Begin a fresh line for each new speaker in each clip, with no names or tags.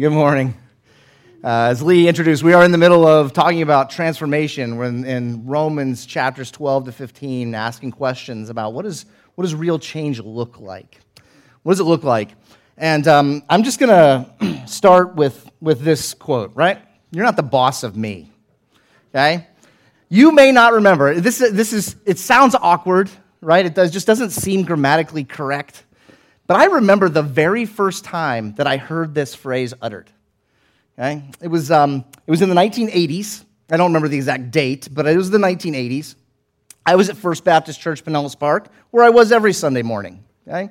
Good morning. Uh, as Lee introduced, we are in the middle of talking about transformation. We're in, in, Romans chapters 12 to 15, asking questions about what, is, what does real change look like? What does it look like? And um, I'm just going to start with, with this quote, right? You're not the boss of me, okay? You may not remember. This, this is, it sounds awkward, right? It does, just doesn't seem grammatically correct. But I remember the very first time that I heard this phrase uttered. Okay? It, was, um, it was in the 1980s. I don't remember the exact date, but it was the 1980s. I was at First Baptist Church, Pinellas Park, where I was every Sunday morning. Okay?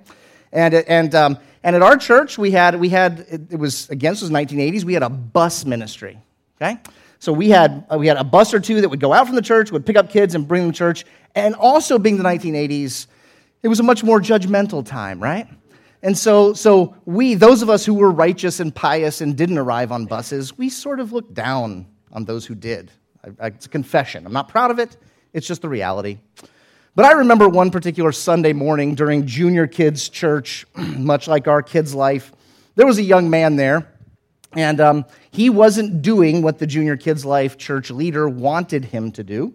And, and, um, and at our church, we had, we had it was, again, this was 1980s, we had a bus ministry. Okay? So we had, uh, we had a bus or two that would go out from the church, would pick up kids and bring them to church. And also, being the 1980s, it was a much more judgmental time, right? And so, so we, those of us who were righteous and pious and didn't arrive on buses, we sort of looked down on those who did. It's a confession. I'm not proud of it, it's just the reality. But I remember one particular Sunday morning during junior kids' church, much like our kids' life, there was a young man there, and um, he wasn't doing what the junior kids' life church leader wanted him to do.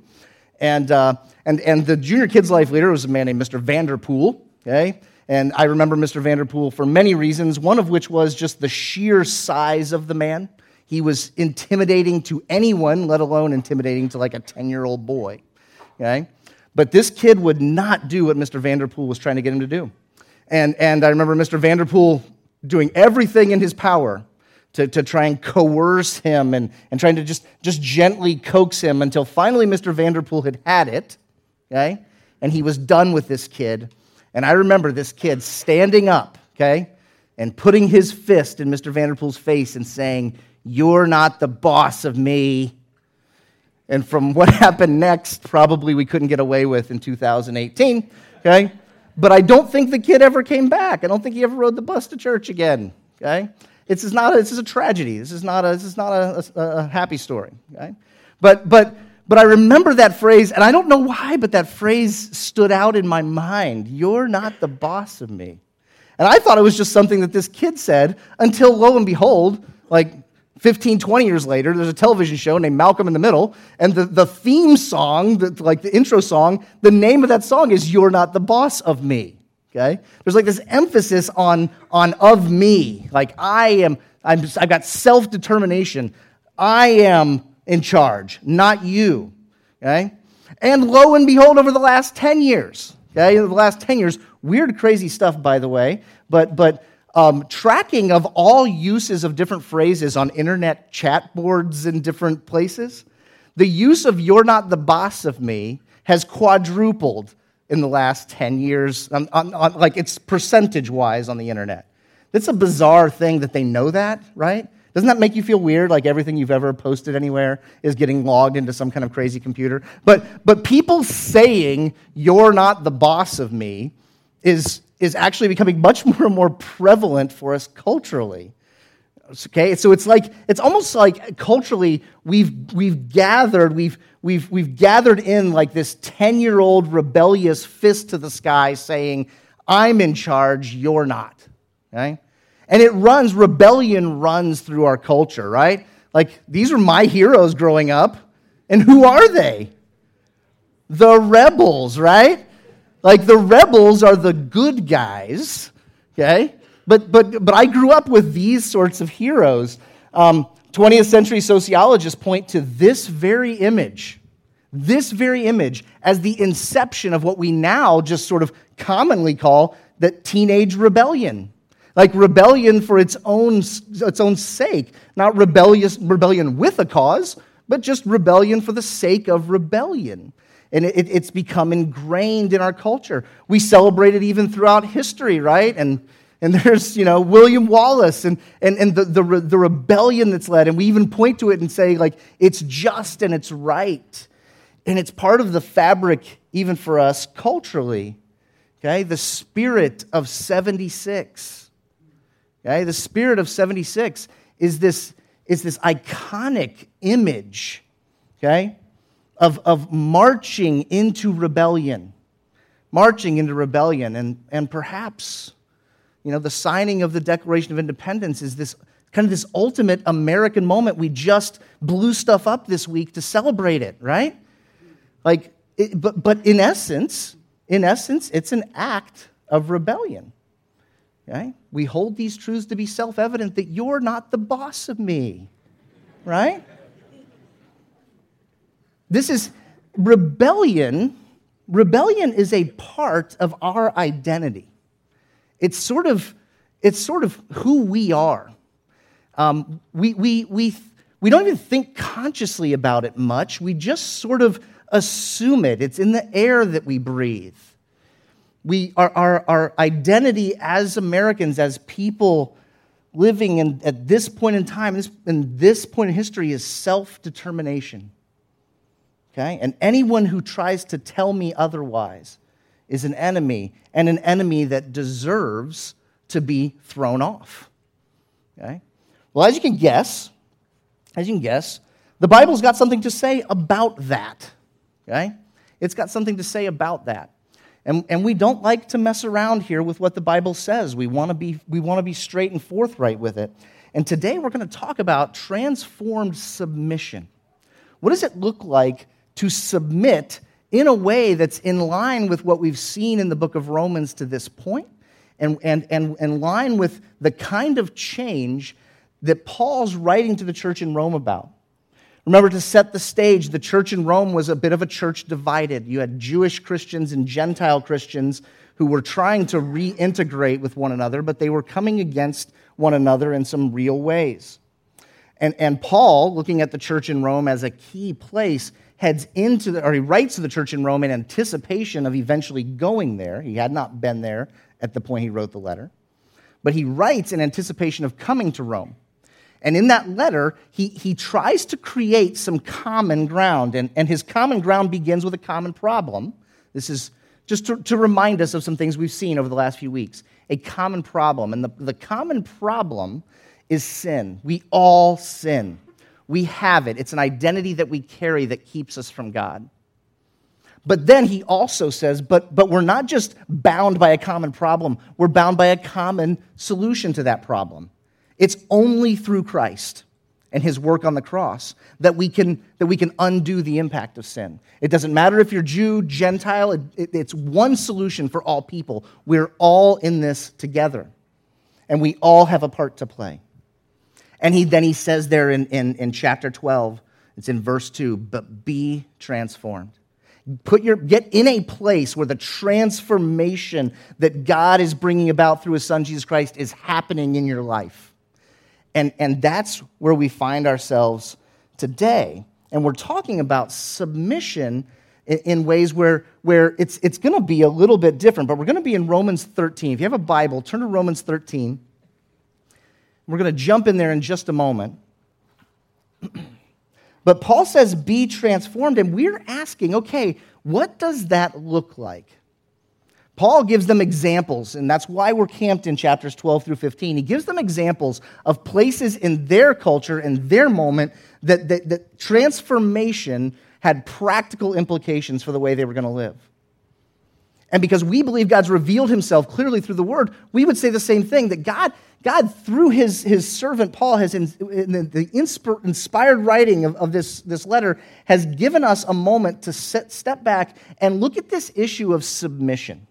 And, uh, and, and the junior kids' life leader was a man named Mr. Vanderpool, okay? And I remember Mr. Vanderpool for many reasons, one of which was just the sheer size of the man. He was intimidating to anyone, let alone intimidating to like a 10 year old boy. Okay? But this kid would not do what Mr. Vanderpool was trying to get him to do. And, and I remember Mr. Vanderpool doing everything in his power to, to try and coerce him and, and trying to just, just gently coax him until finally Mr. Vanderpool had had it, okay? And he was done with this kid and I remember this kid standing up, okay, and putting his fist in Mr. Vanderpool's face and saying, You're not the boss of me. And from what happened next, probably we couldn't get away with in 2018, okay? But I don't think the kid ever came back. I don't think he ever rode the bus to church again, okay? This is not a, this is a tragedy. This is not a, this is not a, a, a happy story, okay? But, but, but I remember that phrase, and I don't know why, but that phrase stood out in my mind. You're not the boss of me. And I thought it was just something that this kid said until lo and behold, like 15, 20 years later, there's a television show named Malcolm in the Middle, and the, the theme song, the, like the intro song, the name of that song is You're Not the Boss of Me. Okay? There's like this emphasis on, on of me. Like I am, I'm, I've got self determination. I am in charge, not you. Okay? And lo and behold, over the last 10 years, okay, over the last 10 years, weird, crazy stuff, by the way, but, but um, tracking of all uses of different phrases on internet chat boards in different places, the use of you're not the boss of me has quadrupled in the last 10 years, on, on, on, like it's percentage wise on the internet. It's a bizarre thing that they know that, right? Doesn't that make you feel weird, like everything you've ever posted anywhere is getting logged into some kind of crazy computer? But, but people saying, you're not the boss of me, is, is actually becoming much more and more prevalent for us culturally. Okay, so it's like it's almost like culturally we've we've gathered we've we've we've gathered in like this ten year old rebellious fist to the sky saying, "I'm in charge, you're not." Okay, and it runs, rebellion runs through our culture, right? Like, these are my heroes growing up. And who are they? The rebels, right? Like, the rebels are the good guys, okay? But, but, but I grew up with these sorts of heroes. Um, 20th century sociologists point to this very image, this very image, as the inception of what we now just sort of commonly call the teenage rebellion like rebellion for its own, its own sake, not rebellious, rebellion with a cause, but just rebellion for the sake of rebellion. And it, it's become ingrained in our culture. We celebrate it even throughout history, right? And, and there's, you know, William Wallace and, and, and the, the, the rebellion that's led. And we even point to it and say, like, it's just and it's right. And it's part of the fabric, even for us culturally. Okay? The spirit of 76 Okay? The spirit of 76 is this, is this iconic image, okay, of, of marching into rebellion. Marching into rebellion. And, and perhaps, you know, the signing of the Declaration of Independence is this kind of this ultimate American moment. We just blew stuff up this week to celebrate it, right? Like, it, but, but in essence, in essence, it's an act of rebellion. Okay? We hold these truths to be self evident that you're not the boss of me, right? This is rebellion. Rebellion is a part of our identity. It's sort of, it's sort of who we are. Um, we, we, we, we don't even think consciously about it much. We just sort of assume it. It's in the air that we breathe. We, our, our, our identity as Americans, as people living in, at this point in time, this, in this point in history, is self determination. Okay? And anyone who tries to tell me otherwise is an enemy, and an enemy that deserves to be thrown off. Okay? Well, as you can guess, as you can guess, the Bible's got something to say about that. Okay? It's got something to say about that. And, and we don't like to mess around here with what the Bible says. We want to be, we want to be straight and forthright with it. And today we're going to talk about transformed submission. What does it look like to submit in a way that's in line with what we've seen in the book of Romans to this point and, and, and in line with the kind of change that Paul's writing to the church in Rome about? Remember, to set the stage, the church in Rome was a bit of a church divided. You had Jewish Christians and Gentile Christians who were trying to reintegrate with one another, but they were coming against one another in some real ways. And, and Paul, looking at the church in Rome as a key place, heads into the, or he writes to the church in Rome in anticipation of eventually going there. He had not been there at the point he wrote the letter, but he writes in anticipation of coming to Rome. And in that letter, he, he tries to create some common ground. And, and his common ground begins with a common problem. This is just to, to remind us of some things we've seen over the last few weeks. A common problem. And the, the common problem is sin. We all sin. We have it. It's an identity that we carry that keeps us from God. But then he also says, but, but we're not just bound by a common problem, we're bound by a common solution to that problem. It's only through Christ and his work on the cross that we can, that we can undo the impact of sin. It doesn't matter if you're Jew, Gentile, it, it, it's one solution for all people. We're all in this together, and we all have a part to play. And he, then he says there in, in, in chapter 12, it's in verse 2, but be transformed. Put your, get in a place where the transformation that God is bringing about through his son Jesus Christ is happening in your life. And, and that's where we find ourselves today. And we're talking about submission in, in ways where, where it's, it's going to be a little bit different, but we're going to be in Romans 13. If you have a Bible, turn to Romans 13. We're going to jump in there in just a moment. but Paul says, be transformed. And we're asking, okay, what does that look like? Paul gives them examples, and that's why we're camped in chapters 12 through 15. He gives them examples of places in their culture and their moment that, that, that transformation had practical implications for the way they were going to live. And because we believe God's revealed himself clearly through the word, we would say the same thing that God, God through his, his servant Paul, has in, in the, the inspired writing of, of this, this letter, has given us a moment to set, step back and look at this issue of submission.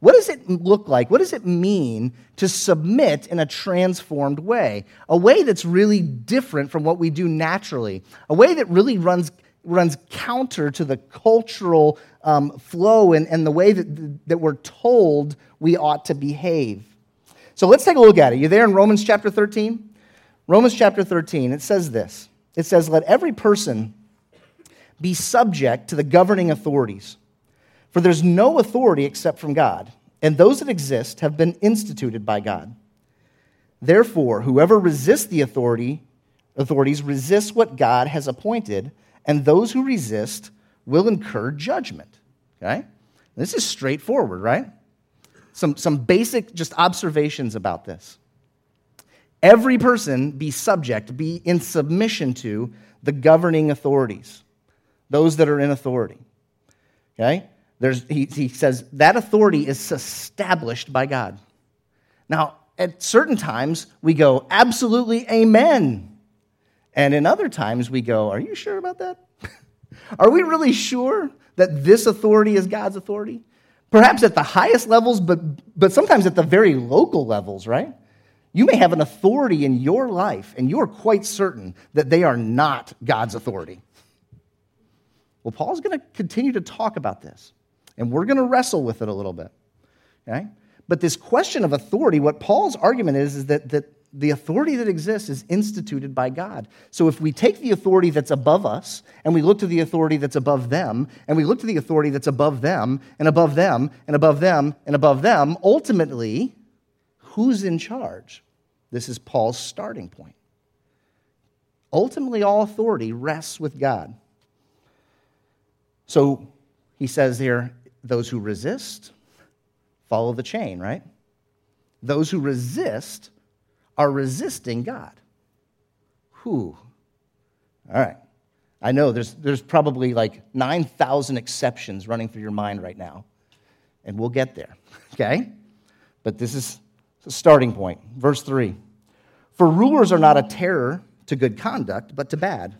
What does it look like? What does it mean to submit in a transformed way? A way that's really different from what we do naturally, a way that really runs, runs counter to the cultural um, flow and, and the way that, that we're told we ought to behave. So let's take a look at it. You're there in Romans chapter 13? Romans chapter 13, it says this It says, Let every person be subject to the governing authorities for there's no authority except from God, and those that exist have been instituted by God. Therefore, whoever resists the authority, authorities resists what God has appointed, and those who resist will incur judgment. Okay? This is straightforward, right? Some, some basic just observations about this. Every person be subject, be in submission to the governing authorities, those that are in authority. Okay? There's, he, he says that authority is established by God. Now, at certain times, we go, absolutely amen. And in other times, we go, are you sure about that? are we really sure that this authority is God's authority? Perhaps at the highest levels, but, but sometimes at the very local levels, right? You may have an authority in your life, and you're quite certain that they are not God's authority. Well, Paul's going to continue to talk about this, and we're going to wrestle with it a little bit. Okay? But this question of authority, what Paul's argument is, is that, that the authority that exists is instituted by God. So if we take the authority that's above us and we look to the authority that's above them, and we look to the authority that's above them, and above them, and above them, and above them, ultimately, who's in charge? This is Paul's starting point. Ultimately, all authority rests with God. So he says here those who resist follow the chain, right? Those who resist are resisting God. Who? All right. I know there's, there's probably like 9,000 exceptions running through your mind right now, and we'll get there, okay? But this is a starting point. Verse 3 For rulers are not a terror to good conduct, but to bad.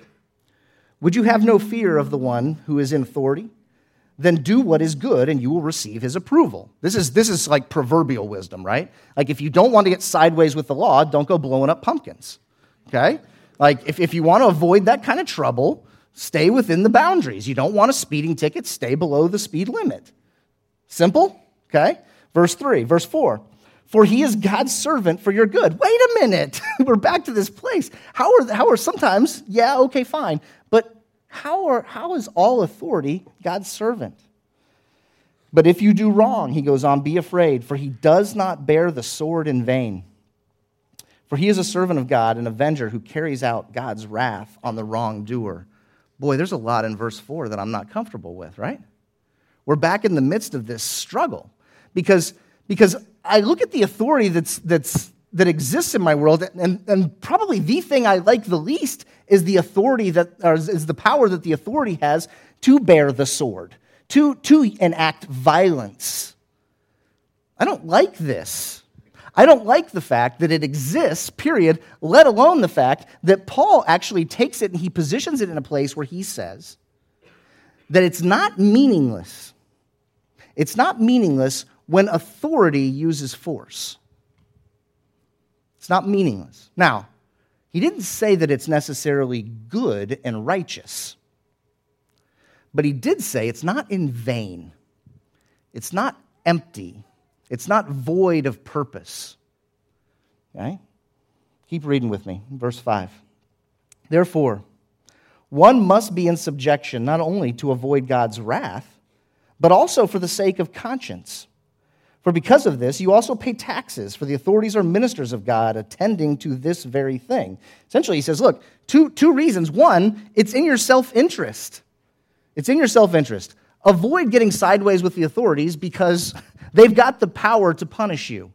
Would you have no fear of the one who is in authority? Then do what is good and you will receive his approval. This is, this is like proverbial wisdom, right? Like if you don't want to get sideways with the law, don't go blowing up pumpkins, okay? Like if, if you want to avoid that kind of trouble, stay within the boundaries. You don't want a speeding ticket, stay below the speed limit. Simple, okay? Verse 3, verse 4. For he is God's servant for your good. Wait a minute. We're back to this place. How are, how are sometimes, yeah, okay, fine. But how, are, how is all authority God's servant? But if you do wrong, he goes on, be afraid, for he does not bear the sword in vain. For he is a servant of God, an avenger who carries out God's wrath on the wrongdoer. Boy, there's a lot in verse 4 that I'm not comfortable with, right? We're back in the midst of this struggle because, because I look at the authority that's, that's that exists in my world, and, and probably the thing I like the least is the authority that, is the power that the authority has to bear the sword, to, to enact violence. I don't like this. I don't like the fact that it exists, period, let alone the fact that Paul actually takes it and he positions it in a place where he says that it's not meaningless. It's not meaningless when authority uses force. It's not meaningless. Now, he didn't say that it's necessarily good and righteous, but he did say it's not in vain, it's not empty, it's not void of purpose. Okay? Keep reading with me. Verse 5. Therefore, one must be in subjection not only to avoid God's wrath, but also for the sake of conscience. For because of this, you also pay taxes, for the authorities are ministers of God, attending to this very thing. Essentially, he says, look, two, two reasons. One, it's in your self interest. It's in your self interest. Avoid getting sideways with the authorities because they've got the power to punish you.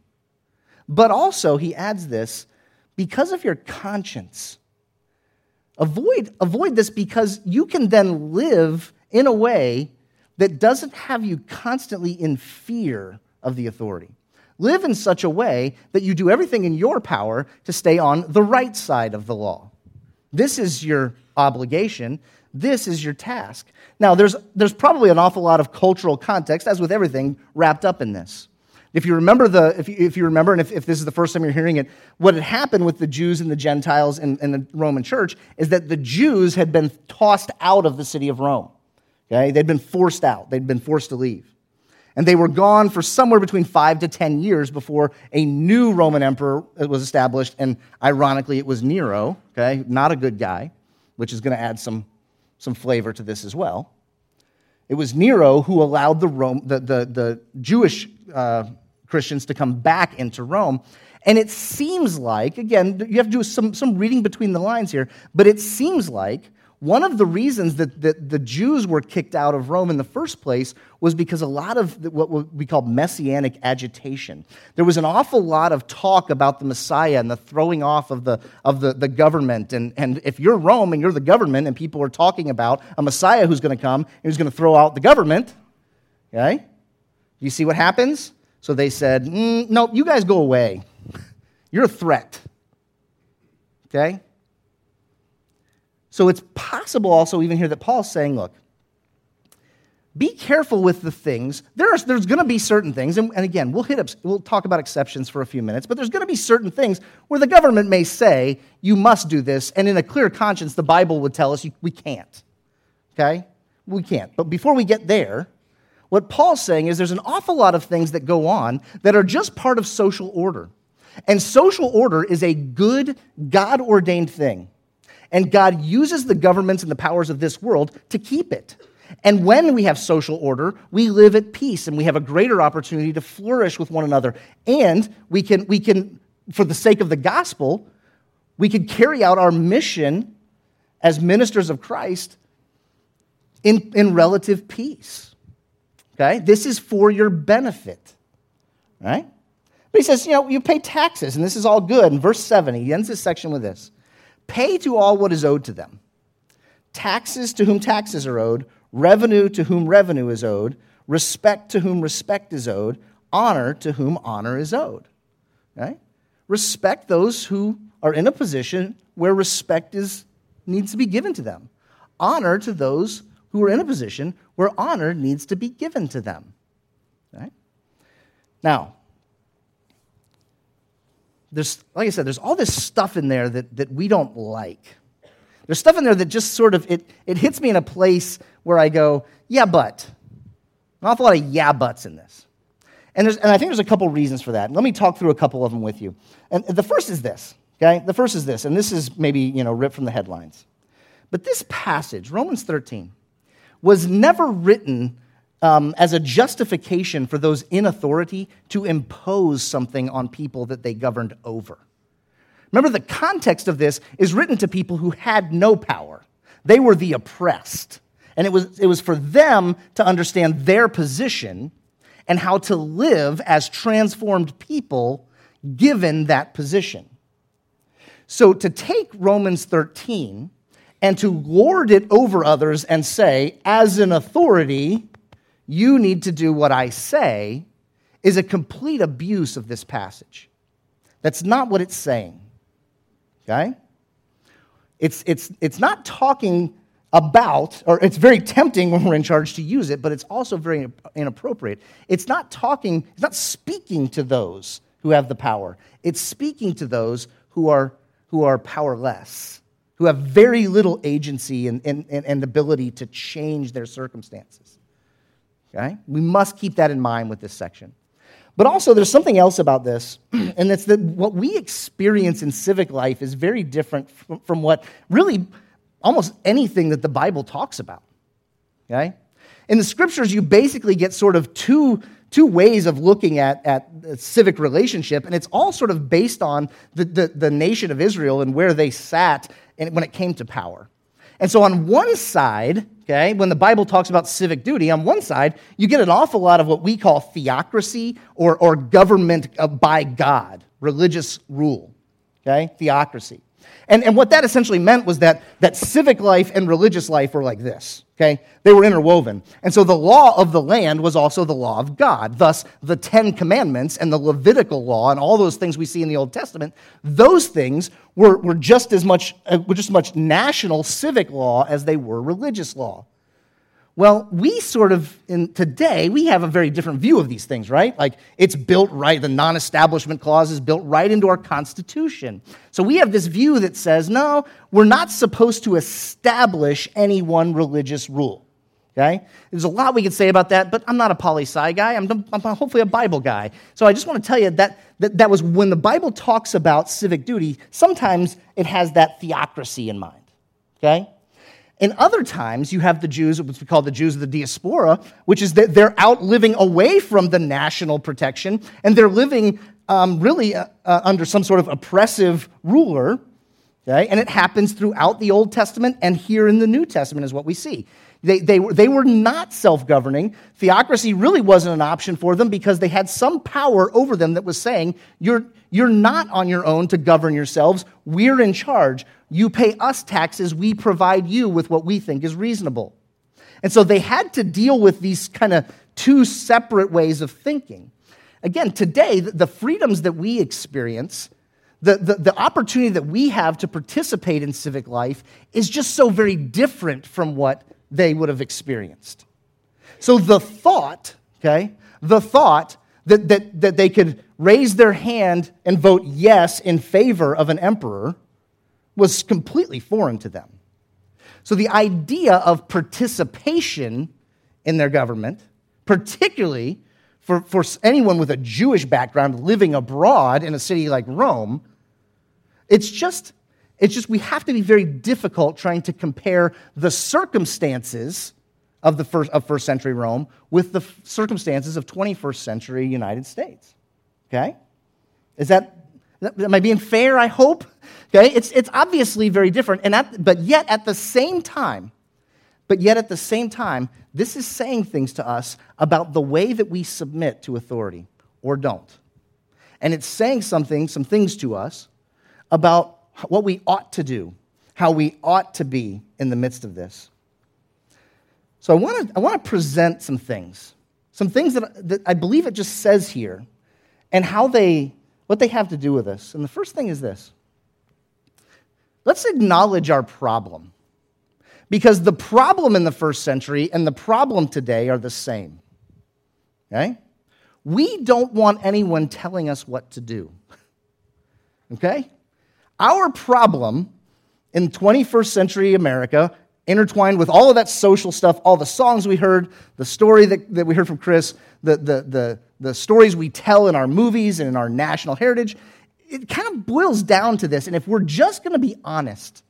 But also, he adds this because of your conscience. Avoid, avoid this because you can then live in a way that doesn't have you constantly in fear of the authority. Live in such a way that you do everything in your power to stay on the right side of the law. This is your obligation. This is your task. Now, there's, there's probably an awful lot of cultural context, as with everything, wrapped up in this. If you remember, the, if you, if you remember and if, if this is the first time you're hearing it, what had happened with the Jews and the Gentiles in the Roman church is that the Jews had been tossed out of the city of Rome. Okay? They'd been forced out, they'd been forced to leave. And they were gone for somewhere between five to 10 years before a new Roman emperor was established. And ironically, it was Nero, okay? Not a good guy, which is going to add some, some flavor to this as well. It was Nero who allowed the, Rome, the, the, the Jewish uh, Christians to come back into Rome. And it seems like, again, you have to do some, some reading between the lines here, but it seems like one of the reasons that, that the Jews were kicked out of Rome in the first place was because a lot of what we call messianic agitation. There was an awful lot of talk about the Messiah and the throwing off of the, of the, the government. And, and if you're Rome and you're the government and people are talking about a Messiah who's going to come and who's going to throw out the government, okay? You see what happens? So they said, mm, no, you guys go away. You're a threat. Okay? So it's possible also, even here, that Paul's saying, look, be careful with the things. There's, there's going to be certain things, and, and again, we'll hit we'll talk about exceptions for a few minutes, but there's going to be certain things where the government may say, you must do this, and in a clear conscience, the Bible would tell us you, we can't. Okay? We can't. But before we get there, what Paul's saying is there's an awful lot of things that go on that are just part of social order. And social order is a good, God ordained thing. And God uses the governments and the powers of this world to keep it. And when we have social order, we live at peace and we have a greater opportunity to flourish with one another. And we can, we can for the sake of the gospel, we can carry out our mission as ministers of Christ in, in relative peace. Okay? This is for your benefit. Right? But he says, you know, you pay taxes, and this is all good. In verse 7, he ends this section with this Pay to all what is owed to them taxes to whom taxes are owed, revenue to whom revenue is owed, respect to whom respect is owed, honor to whom honor is owed. Right? Respect those who are in a position where respect is, needs to be given to them. Honor to those who are in a position where honor needs to be given to them. Right? Now, there's, like I said, there's all this stuff in there that, that we don't like. There's stuff in there that just sort of, it, it hits me in a place where I go, yeah, but. An awful lot of yeah, buts in this. And, and I think there's a couple reasons for that. Let me talk through a couple of them with you. And the first is this, okay? The first is this, and this is maybe, you know, ripped from the headlines. But this passage, Romans 13, was never written um, as a justification for those in authority to impose something on people that they governed over. Remember, the context of this is written to people who had no power. They were the oppressed. And it was, it was for them to understand their position and how to live as transformed people given that position. So to take Romans 13 and to lord it over others and say, as an authority, you need to do what I say, is a complete abuse of this passage. That's not what it's saying. Okay? It's, it's, it's not talking about, or it's very tempting when we're in charge to use it, but it's also very inappropriate. It's not talking, it's not speaking to those who have the power. It's speaking to those who are, who are powerless, who have very little agency and, and, and ability to change their circumstances. Okay? We must keep that in mind with this section. But also, there's something else about this, and that's that what we experience in civic life is very different from, what really almost anything that the Bible talks about. Okay? In the scriptures, you basically get sort of two, two ways of looking at, at civic relationship, and it's all sort of based on the, the, the nation of Israel and where they sat when it came to power. And so, on one side, okay, when the Bible talks about civic duty, on one side, you get an awful lot of what we call theocracy or, or government uh, by God, religious rule, okay, theocracy. And, and what that essentially meant was that, that civic life and religious life were like this, okay? They were interwoven. And so the law of the land was also the law of God. Thus, the Ten Commandments and the Levitical law and all those things we see in the Old Testament, those things were, were, just, as much, uh, were just as much national civic law as they were religious law. Well, we sort of, in today, we have a very different view of these things, right? Like it's built right, the non establishment clause is built right into our Constitution. So we have this view that says, no, we're not supposed to establish any one religious rule. Okay? There's a lot we could say about that, but I'm not a poli sci guy. I'm, I'm, hopefully a Bible guy. So I just want to tell you that, that that was when the Bible talks about civic duty, sometimes it has that theocracy in mind. Okay? And other times, you have the Jews, what we call the Jews of the diaspora, which is that they're out living away from the national protection and they're living um, really uh, uh, under some sort of oppressive ruler. Okay? And it happens throughout the Old Testament and here in the New Testament, is what we see. They, they, they were not self governing. Theocracy really wasn't an option for them because they had some power over them that was saying, You're, you're not on your own to govern yourselves. We're in charge. You pay us taxes, we provide you with what we think is reasonable. And so they had to deal with these kind of two separate ways of thinking. Again, today, the freedoms that we experience, the, the, the opportunity that we have to participate in civic life is just so very different from what they would have experienced. So the thought, okay, the thought that, that, that they could raise their hand and vote yes in favor of an emperor was completely foreign to them. So the idea of participation in their government, particularly for, for anyone with a Jewish background living abroad in a city like Rome, it's just, it's just we have to be very difficult trying to compare the circumstances of the first of first century Rome with the circumstances of 21st century United States. Okay? Is that am I being fair? I hope. Okay? It's it's obviously very different and at, but yet at the same time but yet at the same time this is saying things to us about the way that we submit to authority or don't. And it's saying something some things to us about what we ought to do, how we ought to be in the midst of this. So I want to I want to present some things, some things that, that I believe it just says here, and how they what they have to do with this. And the first thing is this: let's acknowledge our problem, because the problem in the first century and the problem today are the same. Okay, we don't want anyone telling us what to do. Okay, our problem in 21st century America intertwined with all of that social stuff, all the songs we heard, the story that, that we heard from Chris, the, the, the, the stories we tell in our movies and in our national heritage, it kind of boils down to this. And if we're just going to be honest,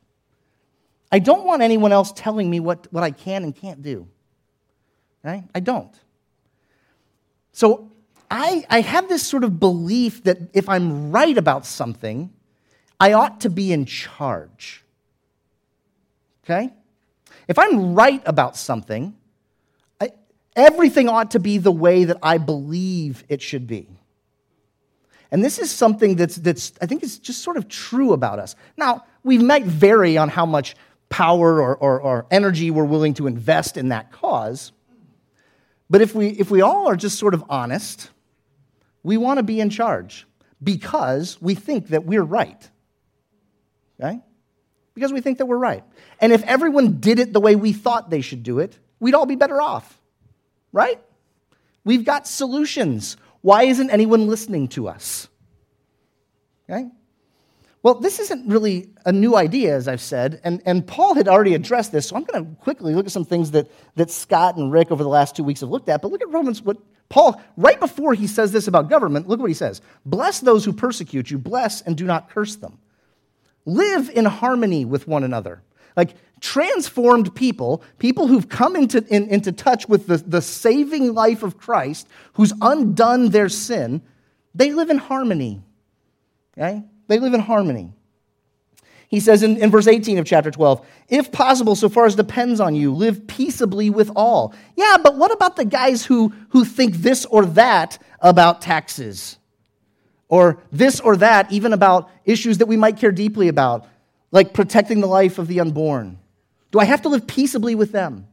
I don't want anyone else telling me what, what I can and can't do. Right? I don't. So I, I have this sort of belief that if I'm right about something, I ought to be in charge. Okay? If I'm right about something, I, everything ought to be the way that I believe it should be. And this is something that's, that's I think is just sort of true about us. Now, we might vary on how much power or, or, or energy we're willing to invest in that cause. But if we, if we all are just sort of honest, we want to be in charge because we think that we're right. Okay? Because we think that we're right. And if everyone did it the way we thought they should do it, we'd all be better off, right? We've got solutions. Why isn't anyone listening to us? Okay? Well, this isn't really a new idea, as I've said, and, and Paul had already addressed this, so I'm going to quickly look at some things that, that Scott and Rick over the last two weeks have looked at. But look at Romans, what Paul, right before he says this about government, look what he says Bless those who persecute you, bless and do not curse them live in harmony with one another. Like transformed people, people who've come into, in, into touch with the, the saving life of Christ, who's undone their sin, they live in harmony. Okay? They live in harmony. He says in, in verse 18 of chapter 12, if possible, so far as depends on you, live peaceably with all. Yeah, but what about the guys who, who think this or that about taxes? Or this or that, even about issues that we might care deeply about, like protecting the life of the unborn? Do I have to live peaceably with them?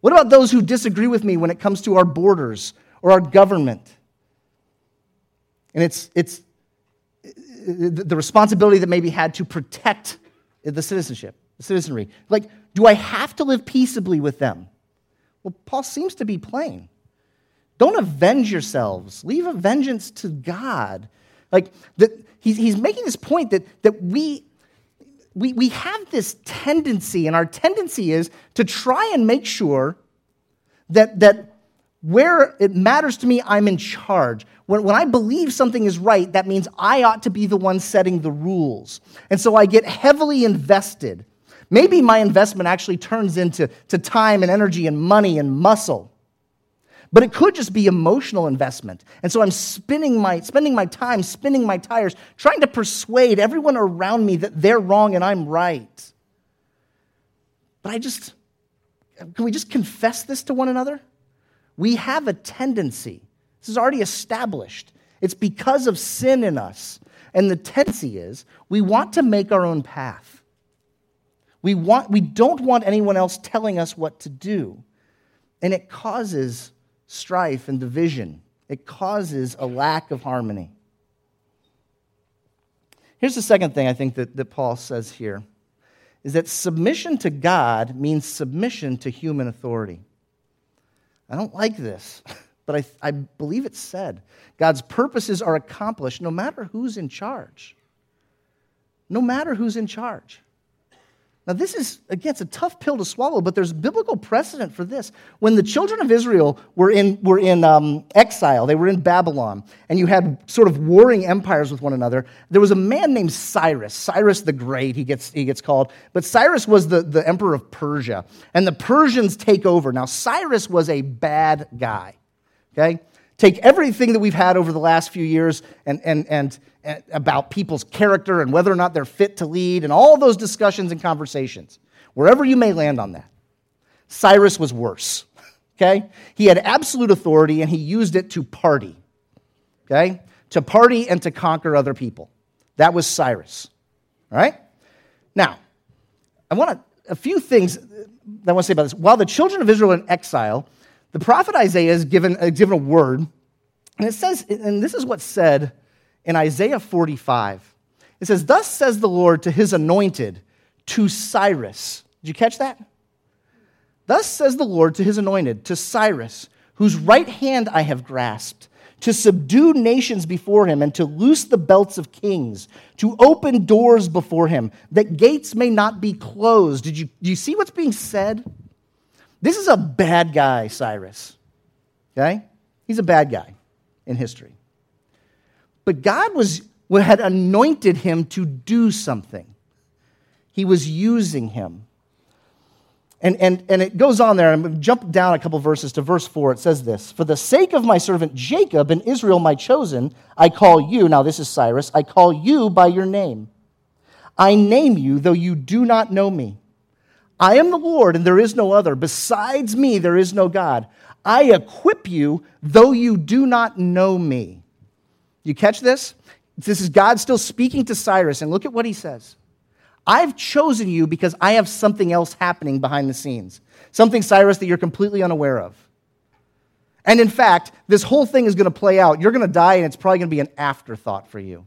What about those who disagree with me when it comes to our borders or our government? And it's, it's the responsibility that may be had to protect the citizenship, the citizenry. Like, do I have to live peaceably with them? Well, Paul seems to be plain. Don't avenge yourselves. Leave a vengeance to God. Like that he's, he's making this point that, that we, we, we have this tendency, and our tendency is to try and make sure that, that where it matters to me, I'm in charge. When, when I believe something is right, that means I ought to be the one setting the rules. And so I get heavily invested. Maybe my investment actually turns into to time and energy and money and muscle. But it could just be emotional investment. And so I'm spinning my, spending my time, spinning my tires, trying to persuade everyone around me that they're wrong and I'm right. But I just, can we just confess this to one another? We have a tendency, this is already established. It's because of sin in us. And the tendency is we want to make our own path. We, want, we don't want anyone else telling us what to do. And it causes strife and division. It causes a lack of harmony. Here's the second thing I think that, that Paul says here is that submission to God means submission to human authority. I don't like this, but I, I believe it's said. God's purposes are accomplished no matter who's in charge. No matter who's in charge. Now, this is, again, it's a tough pill to swallow, but there's biblical precedent for this. When the children of Israel were in, were in um, exile, they were in Babylon, and you had sort of warring empires with one another, there was a man named Cyrus, Cyrus the Great, he gets, he gets called. But Cyrus was the, the emperor of Persia, and the Persians take over. Now, Cyrus was a bad guy, okay? Take everything that we've had over the last few years and, and, and, and, about people's character and whether or not they're fit to lead and all those discussions and conversations, wherever you may land on that. Cyrus was worse, okay? He had absolute authority and he used it to party, okay? To party and to conquer other people. That was Cyrus, all right? Now, I want to, a few things that I want to say about this. While the children of Israel in exile, the prophet Isaiah is given, uh, given a word, and it says, and this is what's said in Isaiah 45. It says, Thus says the Lord to his anointed, to Cyrus. Did you catch that? Thus says the Lord to his anointed, to Cyrus, whose right hand I have grasped, to subdue nations before him, and to loose the belts of kings, to open doors before him, that gates may not be closed. Did you, do you see what's being said? This is a bad guy, Cyrus. Okay? He's a bad guy in history. But God was, had anointed him to do something, He was using him. And, and, and it goes on there, and jump down a couple verses to verse 4. It says this For the sake of my servant Jacob and Israel, my chosen, I call you, now this is Cyrus, I call you by your name. I name you, though you do not know me. I am the Lord, and there is no other. Besides me, there is no God. I equip you, though you do not know me. You catch this? This is God still speaking to Cyrus, and look at what he says. I've chosen you because I have something else happening behind the scenes. Something, Cyrus, that you're completely unaware of. And in fact, this whole thing is going to play out. You're going to die, and it's probably going to be an afterthought for you.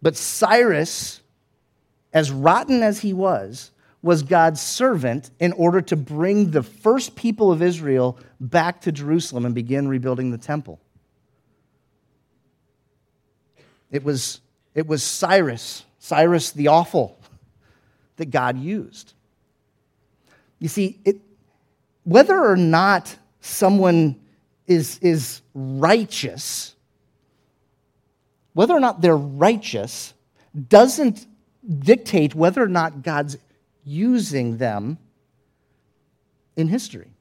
But Cyrus, as rotten as he was, was God's servant in order to bring the first people of Israel back to Jerusalem and begin rebuilding the temple. It was, it was Cyrus, Cyrus the awful, that God used. You see, it, whether or not someone is, is righteous, whether or not they're righteous, doesn't dictate whether or not God's using them in history.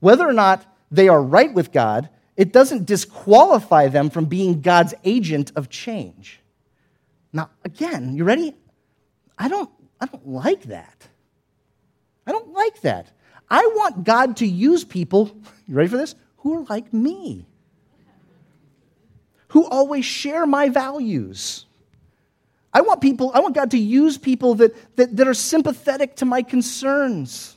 Whether or not they are right with God, it doesn't disqualify them from being God's agent of change. Now, again, you ready? I don't, I don't like that. I don't like that. I want God to use people, you ready for this? Who are like me, who always share my values I want people, I want God to use people that, that, that are sympathetic to my concerns.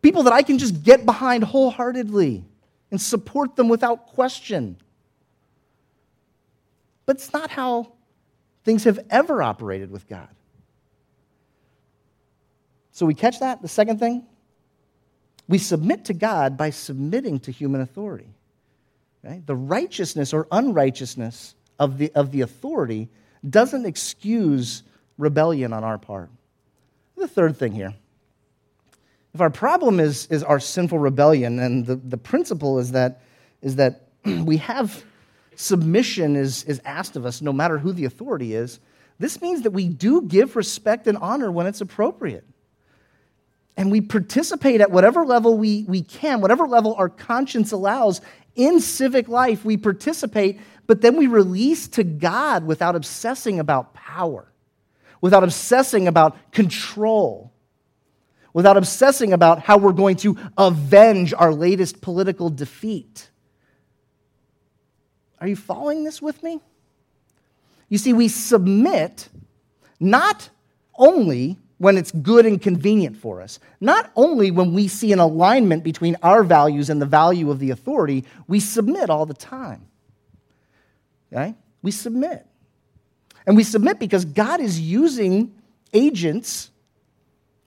People that I can just get behind wholeheartedly and support them without question. But it's not how things have ever operated with God. So we catch that? The second thing? We submit to God by submitting to human authority. Right? The righteousness or unrighteousness of the, of the authority doesn't excuse rebellion on our part. The third thing here if our problem is, is our sinful rebellion, and the, the principle is that, is that we have submission is, is asked of us no matter who the authority is, this means that we do give respect and honor when it's appropriate. And we participate at whatever level we, we can, whatever level our conscience allows in civic life, we participate but then we release to God without obsessing about power, without obsessing about control, without obsessing about how we're going to avenge our latest political defeat. Are you following this with me? You see, we submit not only when it's good and convenient for us, not only when we see an alignment between our values and the value of the authority, we submit all the time. We submit. And we submit because God is using agents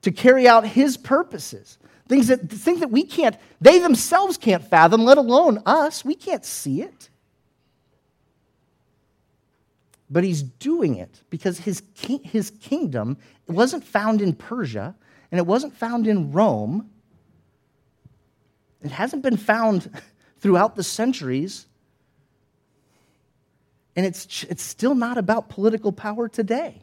to carry out his purposes. Things that, things that we can't, they themselves can't fathom, let alone us. We can't see it. But he's doing it because his, his kingdom wasn't found in Persia and it wasn't found in Rome. It hasn't been found throughout the centuries. And it's, it's still not about political power today.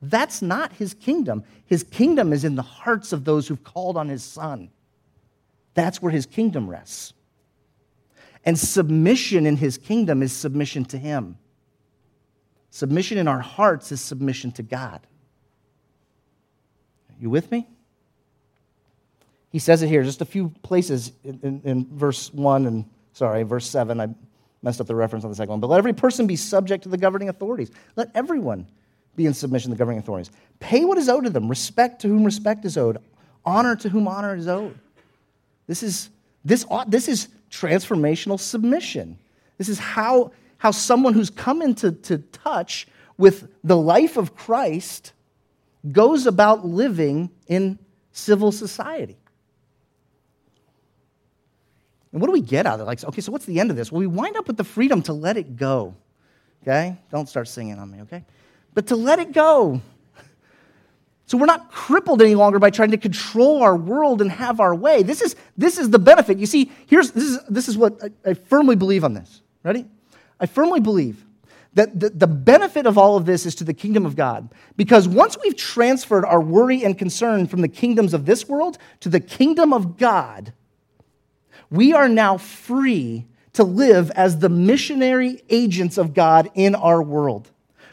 That's not his kingdom. His kingdom is in the hearts of those who've called on his son. That's where his kingdom rests. And submission in his kingdom is submission to him. Submission in our hearts is submission to God. You with me? He says it here, just a few places in, in, in, verse 1 and, sorry, verse 7. I messed up the reference on the second one. But let every person be subject to the governing authorities. Let everyone be in submission to the governing authorities. Pay what is owed to them, respect to whom respect is owed, honor to whom honor is owed. This is, this, this is transformational submission. This is how, how someone who's come into to touch with the life of Christ goes about living in civil society. And what do we get out of it? Like, okay, so what's the end of this? Well, we wind up with the freedom to let it go. Okay? Don't start singing on me, okay? but to let it go. So we're not crippled any longer by trying to control our world and have our way. This is, this is the benefit. You see, here's, this, is, this is what I, I firmly believe on this. Ready? I firmly believe that the, the benefit of all of this is to the kingdom of God. Because once we've transferred our worry and concern from the kingdoms of this world to the kingdom of God, we are now free to live as the missionary agents of God in our world.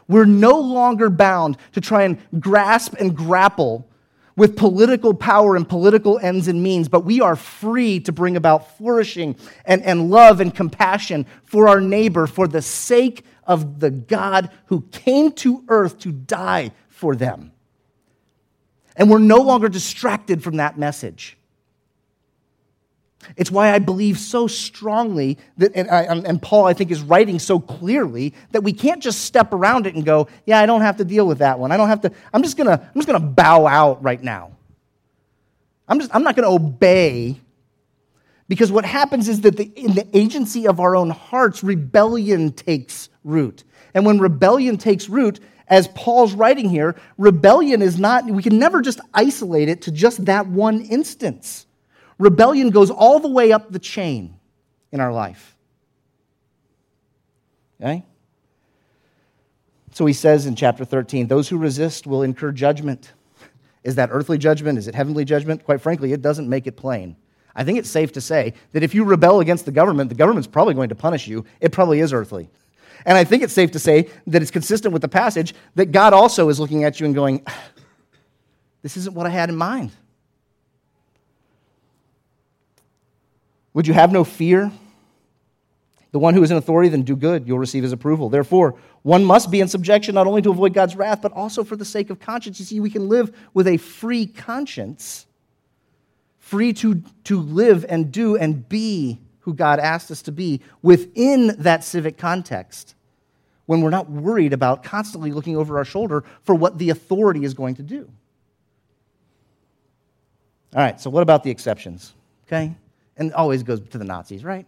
We're no longer bound to try and grasp and grapple with political power and political ends and means, but we are free to bring about flourishing and, and love and compassion for our neighbor for the sake of the God who came to earth to die for them. And we're no longer distracted from that message. It's why I believe so strongly that, and, I, and, Paul, I think, is writing so clearly that we can't just step around it and go, yeah, I don't have to deal with that one. I don't have to, I'm just gonna, I'm just gonna bow out right now. I'm just, I'm not gonna obey because what happens is that the, in the agency of our own hearts, rebellion takes root. And when rebellion takes root, as Paul's writing here, rebellion is not, we can never just isolate it to just that one instance. Rebellion goes all the way up the chain in our life. Okay? So he says in chapter 13 those who resist will incur judgment. Is that earthly judgment? Is it heavenly judgment? Quite frankly, it doesn't make it plain. I think it's safe to say that if you rebel against the government, the government's probably going to punish you. It probably is earthly. And I think it's safe to say that it's consistent with the passage that God also is looking at you and going, ah, This isn't what I had in mind. Would you have no fear? The one who is in authority, then do good. You'll receive his approval. Therefore, one must be in subjection not only to avoid God's wrath, but also for the sake of conscience. You see, we can live with a free conscience, free to, to live and do and be who God asked us to be within that civic context when we're not worried about constantly looking over our shoulder for what the authority is going to do. All right, so what about the exceptions? Okay? And always goes to the Nazis, right?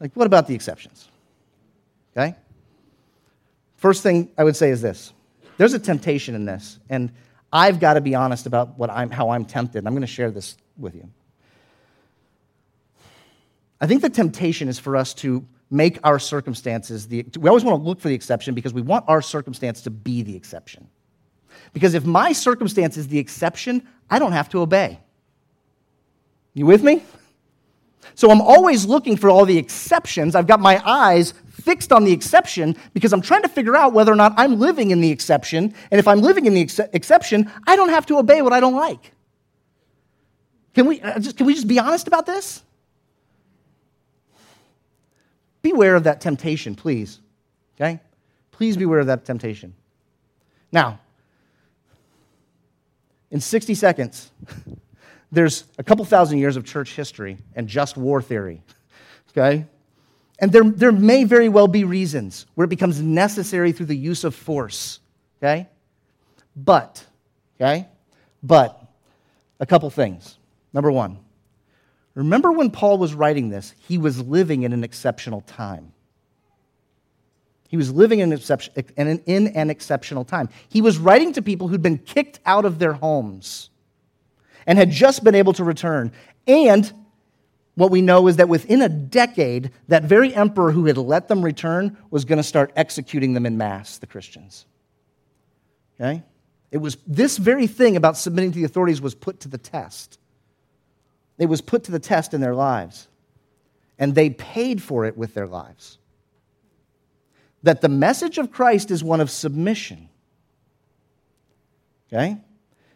Like, what about the exceptions? Okay? First thing I would say is this there's a temptation in this, and I've got to be honest about what I'm, how I'm tempted. I'm going to share this with you. I think the temptation is for us to make our circumstances the. We always want to look for the exception because we want our circumstance to be the exception. Because if my circumstance is the exception, I don't have to obey. You with me? So I'm always looking for all the exceptions. I've got my eyes fixed on the exception because I'm trying to figure out whether or not I'm living in the exception. And if I'm living in the ex- exception, I don't have to obey what I don't like. Can we, uh, just, can we just be honest about this? Beware of that temptation, please. Okay? Please beware of that temptation. Now, in 60 seconds, there's a couple thousand years of church history and just war theory, okay? And there, there may very well be reasons where it becomes necessary through the use of force, okay? But, okay? But, a couple things. Number one, remember when Paul was writing this, he was living in an exceptional time. He was living in an, in an exceptional time. He was writing to people who'd been kicked out of their homes and had just been able to return. And what we know is that within a decade, that very emperor who had let them return was going to start executing them in mass, the Christians. Okay? It was this very thing about submitting to the authorities was put to the test. It was put to the test in their lives. And they paid for it with their lives. That the message of Christ is one of submission. Okay?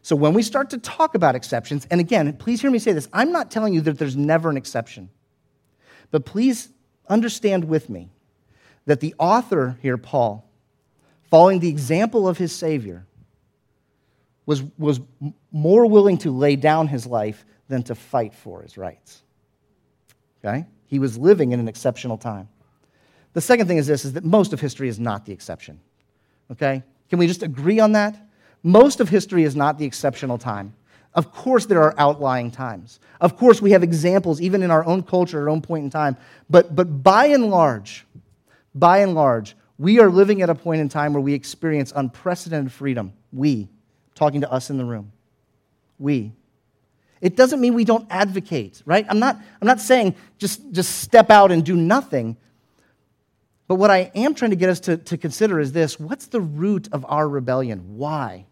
So when we start to talk about exceptions, and again, please hear me say this I'm not telling you that there's never an exception. But please understand with me that the author here, Paul, following the example of his Savior, was, was more willing to lay down his life than to fight for his rights. Okay? He was living in an exceptional time. The second thing is this is that most of history is not the exception. Okay? Can we just agree on that? Most of history is not the exceptional time. Of course, there are outlying times. Of course, we have examples, even in our own culture, our own point in time. But, but by and large, by and large, we are living at a point in time where we experience unprecedented freedom. We, talking to us in the room. We. It doesn't mean we don't advocate, right? I'm not, I'm not saying just, just step out and do nothing. But what I am trying to get us to, to consider is this what's the root of our rebellion? Why?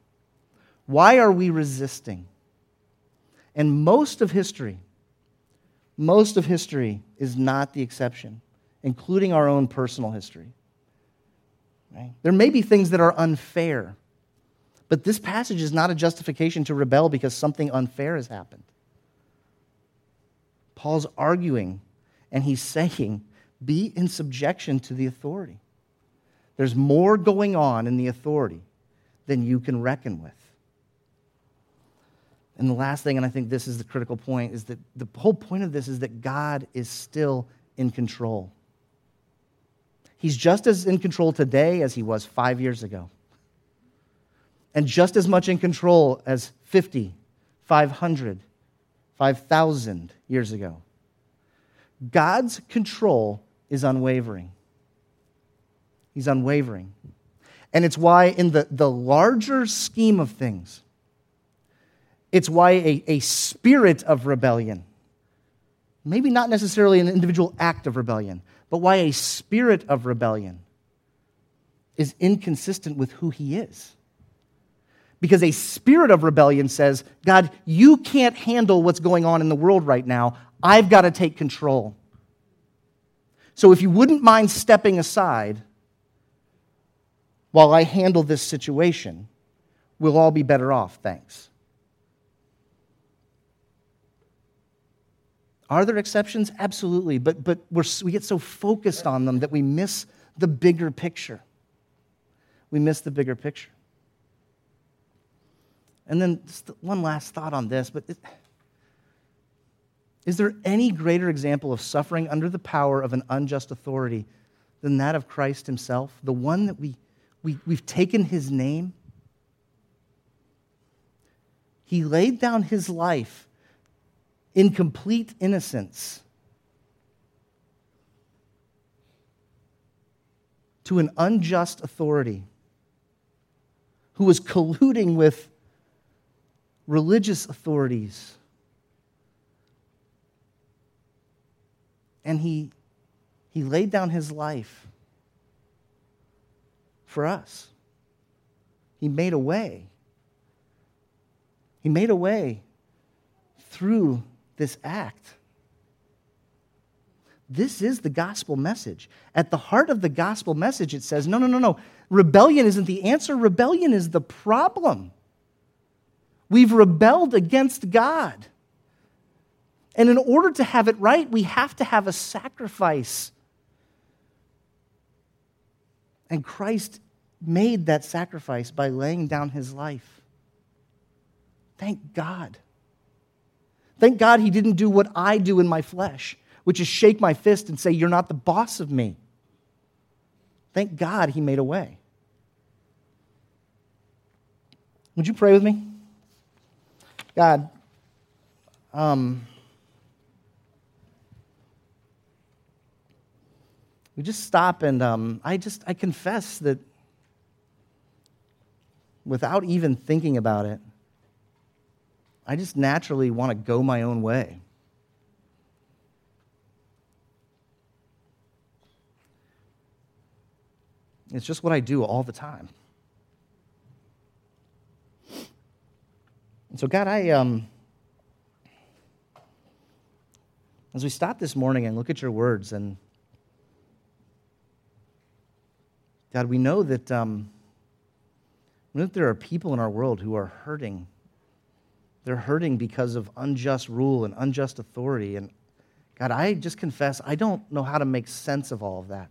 Why are we resisting? And most of history, most of history is not the exception, including our own personal history. Right? There may be things that are unfair, but this passage is not a justification to rebel because something unfair has happened. Paul's arguing and he's saying, be in subjection to the authority. There's more going on in the authority than you can reckon with. And the last thing, and I think this is the critical point, is that the whole point of this is that God is still in control. He's just as in control today as he was five years ago, and just as much in control as 50, 500, 5,000 years ago. God's control is unwavering. He's unwavering. And it's why, in the, the larger scheme of things, it's why a, a spirit of rebellion, maybe not necessarily an individual act of rebellion, but why a spirit of rebellion is inconsistent with who he is. Because a spirit of rebellion says, God, you can't handle what's going on in the world right now. I've got to take control. So if you wouldn't mind stepping aside while I handle this situation, we'll all be better off. Thanks. Are there exceptions? Absolutely. But, but we get so focused on them that we miss the bigger picture. We miss the bigger picture. And then one last thought on this, but it, is there any greater example of suffering under the power of an unjust authority than that of Christ himself, the one that we, we, we've taken his name? He laid down his life in complete innocence to an unjust authority who was colluding with religious authorities. And he, he laid down his life for us. He made a way. He made a way through this act. This is the gospel message. At the heart of the gospel message, it says no, no, no, no. Rebellion isn't the answer, rebellion is the problem. We've rebelled against God. And in order to have it right, we have to have a sacrifice. And Christ made that sacrifice by laying down his life. Thank God. Thank God he didn't do what I do in my flesh, which is shake my fist and say, You're not the boss of me. Thank God he made a way. Would you pray with me? God, um, we just stop and um, I just I confess that without even thinking about it, I just naturally want to go my own way. It's just what I do all the time. And so, God, I, um, as we stop this morning and look at your words, and God, we know that, um, we know that there are people in our world who are hurting. They're hurting because of unjust rule and unjust authority. And God, I just confess, I don't know how to make sense of all of that.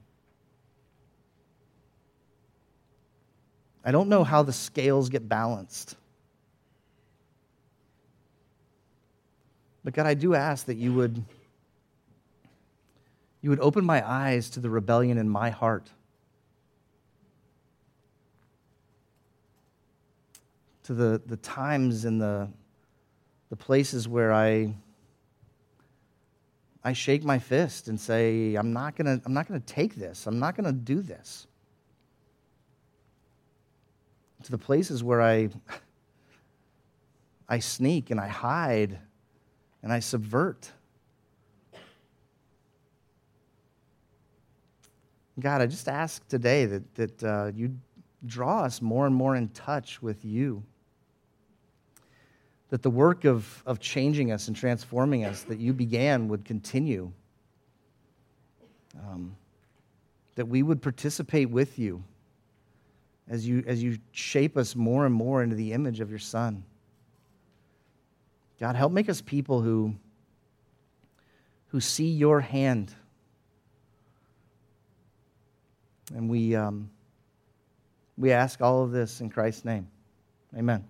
I don't know how the scales get balanced. But God, I do ask that you would you would open my eyes to the rebellion in my heart. To the, the times and the, the places where I, I shake my fist and say, I'm not going to I'm not to take this. I'm not going to do this to the places where I, I sneak and I hide and I subvert. God, I just ask today that, that uh, you draw us more and more in touch with you. That the work of, of changing us and transforming us that you began would continue. Um, that we would participate with you as you, as you shape us more and more into the image of your Son. God, help make us people who, who see your hand. And we, um, we ask all of this in Christ's name. Amen.